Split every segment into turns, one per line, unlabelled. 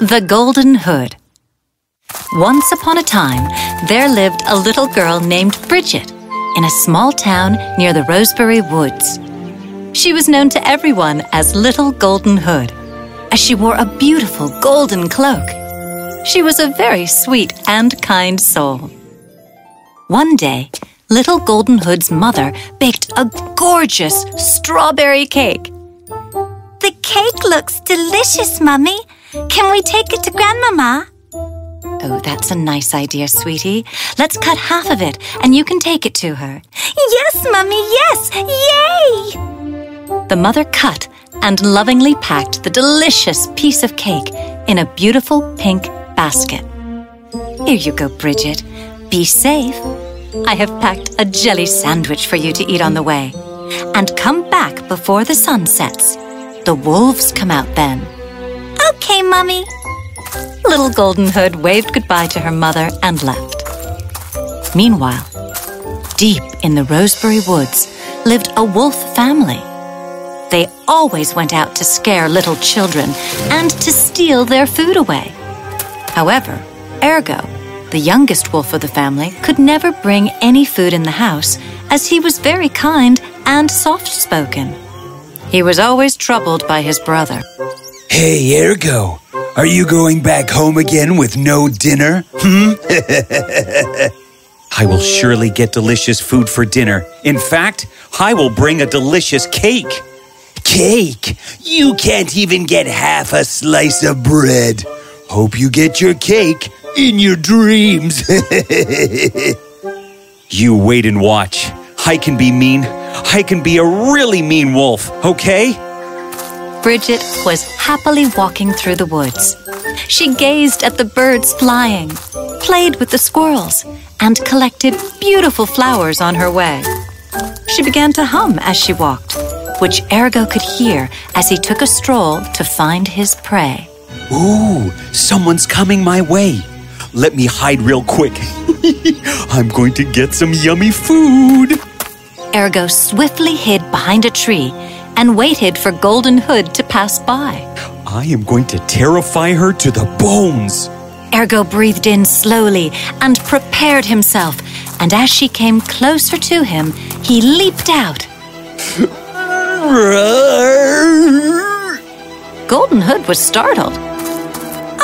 The Golden Hood. Once upon a time, there lived a little girl named Bridget in a small town near the Roseberry Woods. She was known to everyone as Little Golden Hood, as she wore a beautiful golden cloak. She was a very sweet and kind soul. One day, Little Golden Hood's mother baked a gorgeous strawberry cake.
The cake looks delicious, Mummy. Can we take it to Grandmama?
Oh, that's a nice idea, sweetie. Let's cut half of it and you can take it to her.
Yes, Mummy, yes! Yay!
The mother cut and lovingly packed the delicious piece of cake in a beautiful pink basket. Here you go, Bridget. Be safe. I have packed a jelly sandwich for you to eat on the way. And come back before the sun sets. The wolves come out then.
Okay, Mummy.
Little Golden Hood waved goodbye to her mother and left. Meanwhile, deep in the Roseberry Woods lived a wolf family. They always went out to scare little children and to steal their food away. However, Ergo, the youngest wolf of the family, could never bring any food in the house as he was very kind and soft spoken. He was always troubled by his brother.
Hey, Ergo, are you going back home again with no dinner? Hmm?
I will surely get delicious food for dinner. In fact, I will bring a delicious cake.
Cake? You can't even get half a slice of bread. Hope you get your cake in your dreams.
you wait and watch. I can be mean. I can be a really mean wolf, okay?
Bridget was happily walking through the woods. She gazed at the birds flying, played with the squirrels, and collected beautiful flowers on her way. She began to hum as she walked, which Ergo could hear as he took a stroll to find his prey.
Ooh, someone's coming my way. Let me hide real quick. I'm going to get some yummy food.
Ergo swiftly hid behind a tree and waited for Golden Hood to pass by.
I am going to terrify her to the bones.
Ergo breathed in slowly and prepared himself, and as she came closer to him, he leaped out. Golden Hood was startled.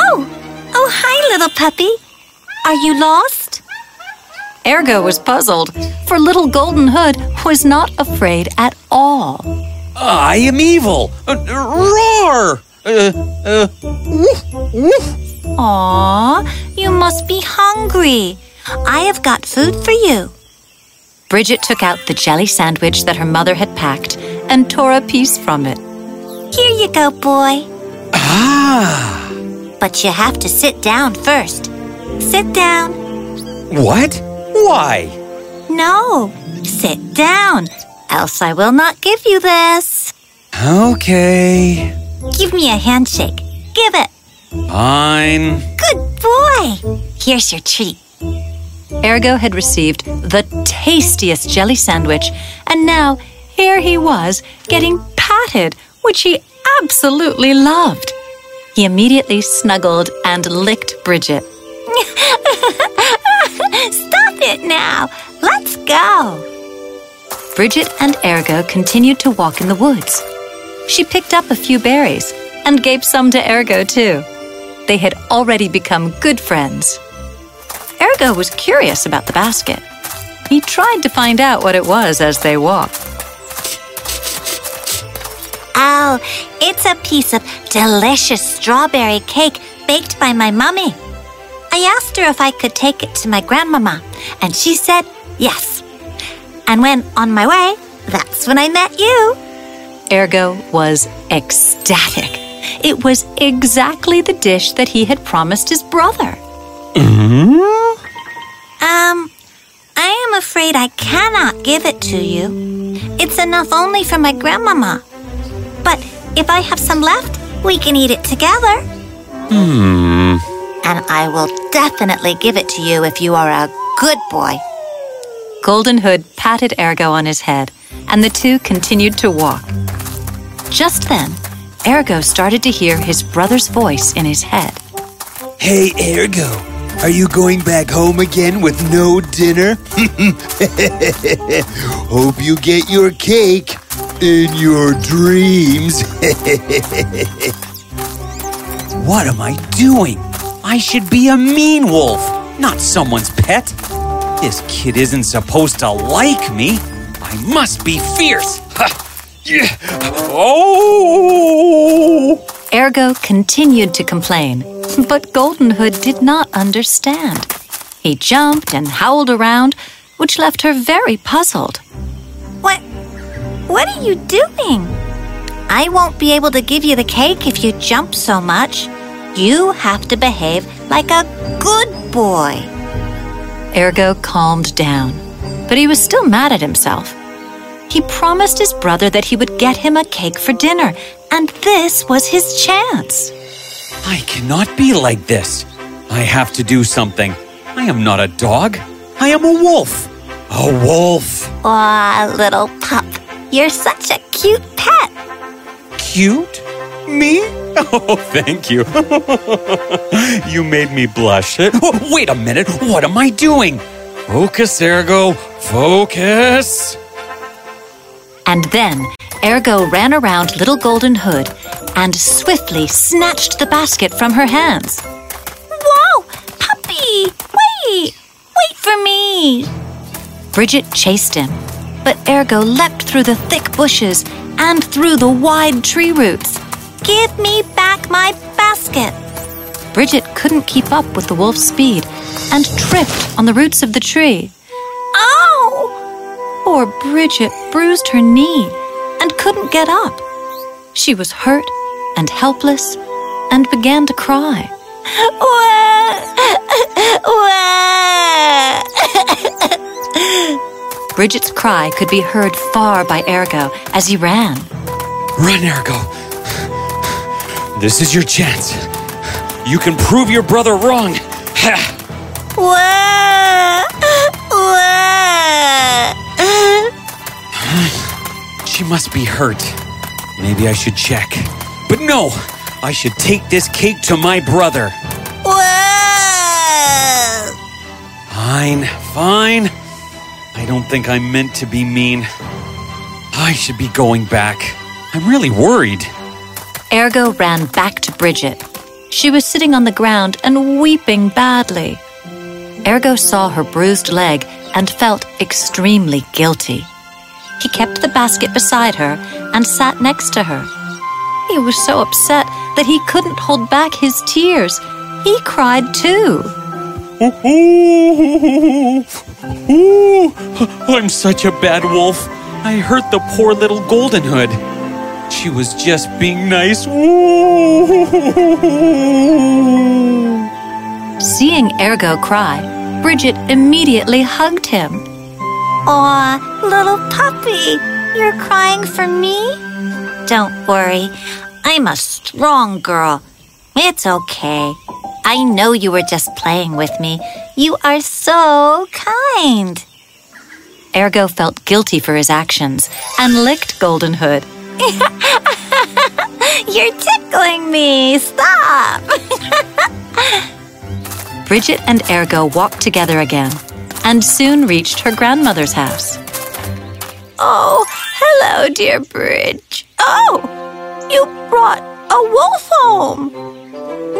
Oh, oh, hi, little puppy. Are you lost?
Ergo was puzzled, for little Golden Hood was not afraid at all.
I am evil. Uh, roar! Uh, uh, woof, woof.
Aw, you must be hungry. I have got food for you.
Bridget took out the jelly sandwich that her mother had packed and tore a piece from it.
Here you go, boy.
Ah!
But you have to sit down first. Sit down.
What? Why?
No, sit down, else I will not give you this.
Okay.
Give me a handshake. Give it.
Fine.
Good boy. Here's your treat.
Ergo had received the tastiest jelly sandwich, and now here he was getting patted, which he absolutely loved. He immediately snuggled and licked Bridget.
Stop it now. Let's go.
Bridget and Ergo continued to walk in the woods. She picked up a few berries and gave some to Ergo too. They had already become good friends. Ergo was curious about the basket. He tried to find out what it was as they walked.
Oh, it's a piece of delicious strawberry cake baked by my mummy. I asked her if I could take it to my grandmama, and she said yes. And when on my way, that's when I met you.
Ergo was ecstatic. It was exactly the dish that he had promised his brother.
Mm-hmm.
Um, I am afraid I cannot give it to you. It's enough only for my grandmama. But if I have some left, we can eat it together.
Hmm.
And I will definitely give it to you if you are a good boy.
Golden Hood patted Ergo on his head, and the two continued to walk. Just then, Ergo started to hear his brother's voice in his head.
Hey, Ergo, are you going back home again with no dinner? Hope you get your cake in your dreams.
What am I doing? I should be a mean wolf, not someone's pet. This kid isn't supposed to like me. I must be fierce. Oh!
Ergo continued to complain, but Golden Hood did not understand. He jumped and howled around, which left her very puzzled.
What? What are you doing? I won't be able to give you the cake if you jump so much. You have to behave like a good boy.
Ergo calmed down, but he was still mad at himself. He promised his brother that he would get him a cake for dinner, and this was his chance.
I cannot be like this. I have to do something. I am not a dog. I am a wolf. A wolf.
Aw, little pup. You're such a cute pet.
Cute? Me? Oh, thank you. you made me blush. Oh, wait a minute. What am I doing? Focus, Ergo. Focus.
And then Ergo ran around Little Golden Hood and swiftly snatched the basket from her hands.
Whoa! Puppy! Wait! Wait for me!
Bridget chased him, but Ergo leapt through the thick bushes and through the wide tree roots.
Give me back my basket!
Bridget couldn't keep up with the wolf's speed and tripped on the roots of the tree.
Ow!
Poor Bridget bruised her knee and couldn't get up. She was hurt and helpless and began to cry. Bridget's cry could be heard far by Ergo as he ran.
Run, Ergo. This is your chance. You can prove your brother wrong. She must be hurt. Maybe I should check. But no! I should take this cake to my brother. Fine, fine. I don't think I'm meant to be mean. I should be going back. I'm really worried.
Ergo ran back to Bridget. She was sitting on the ground and weeping badly. Ergo saw her bruised leg and felt extremely guilty. He kept the basket beside her and sat next to her. He was so upset that he couldn't hold back his tears. He cried too.
I'm such a bad wolf. I hurt the poor little Golden Hood. She was just being nice.
Seeing Ergo cry, Bridget immediately hugged him.
Aw, little puppy, you're crying for me? Don't worry, I'm a strong girl. It's okay. I know you were just playing with me. You are so kind.
Ergo felt guilty for his actions and licked Golden Hood.
You're tickling me. Stop.
Bridget and Ergo walked together again and soon reached her grandmother's house.
Oh, hello, dear Bridge. Oh, you brought a wolf home.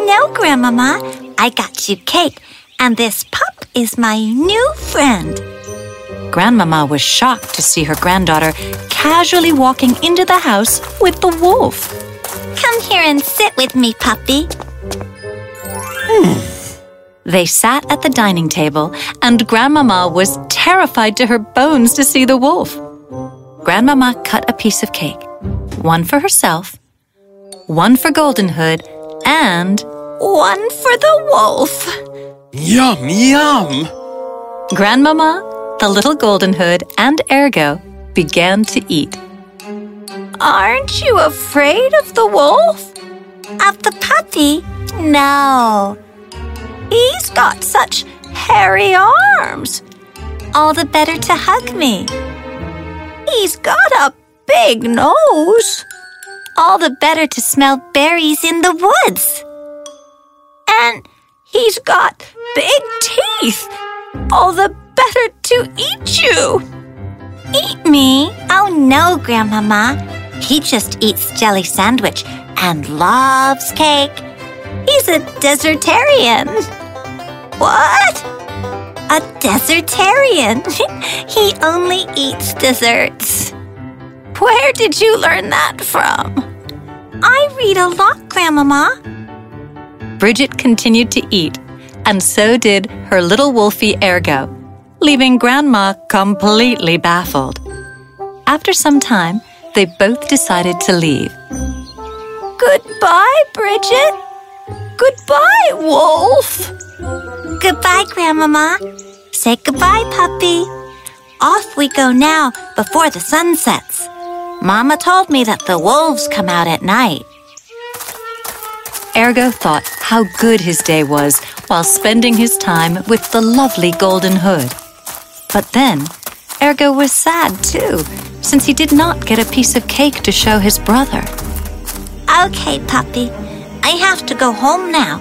No, Grandmama. I got you cake, and this pup is my new friend.
Grandmama was shocked to see her granddaughter casually walking into the house with the wolf.
Come here and sit with me, puppy. Hmm.
They sat at the dining table, and Grandmama was terrified to her bones to see the wolf. Grandmama cut a piece of cake, one for herself, one for Golden Hood, and
One for the wolf.
Yum, yum.
Grandmama, the little Golden Hood, and Ergo began to eat.
Aren't you afraid of the wolf? Of the puppy? No. He's got such hairy arms. All the better to hug me. He's got a big nose. All the better to smell berries in the woods. And
He's got big teeth. All the better to eat you.
Eat me? Oh no, Grandmama. He just eats jelly sandwich and loves cake. He's a dessertarian.
What?
A dessertarian. he only eats desserts.
Where did you learn that from?
I read a lot, Grandmama.
Bridget continued to eat, and so did her little wolfie Ergo, leaving Grandma completely baffled. After some time, they both decided to leave. Goodbye, Bridget. Goodbye, Wolf.
Goodbye, Grandmama. Say goodbye, puppy. Off we go now before the sun sets. Mama told me that the wolves come out at night.
Ergo thought how good his day was while spending his time with the lovely Golden Hood. But then, Ergo was sad too, since he did not get a piece of cake to show his brother.
Okay, puppy. I have to go home now.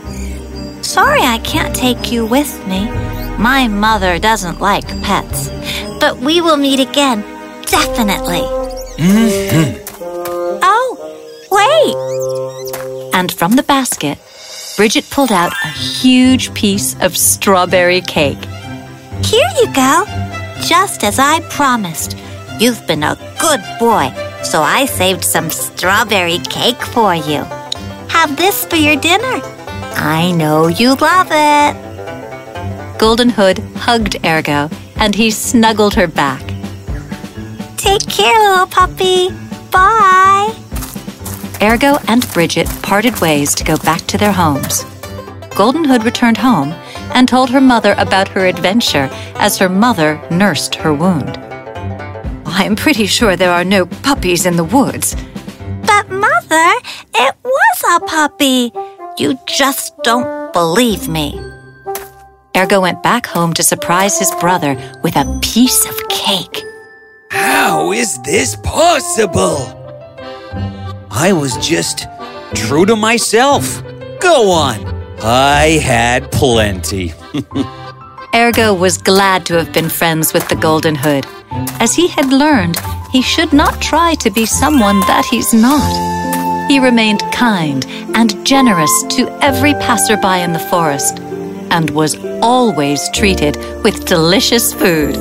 Sorry I can't take you with me. My mother doesn't like pets. But we will meet again, definitely. Mm-hmm. Oh, wait.
And from the basket, Bridget pulled out a huge piece of strawberry cake.
Here you go. Just as I promised. You've been a good boy, so I saved some strawberry cake for you. Have this for your dinner. I know you love it.
Golden Hood hugged Ergo and he snuggled her back.
Take care, little puppy. Bye.
Ergo and Bridget parted ways to go back to their homes. Golden Hood returned home and told her mother about her adventure as her mother nursed her wound. I'm pretty sure there are no puppies in the woods.
But, Mother, it was a puppy. You just don't believe me.
Ergo went back home to surprise his brother with a piece of cake.
How is this possible? I was just
True to myself. Go on. I had plenty.
Ergo was glad to have been friends with the Golden Hood, as he had learned he should not try to be someone that he's not. He remained kind and generous to every passerby in the forest, and was always treated with delicious food.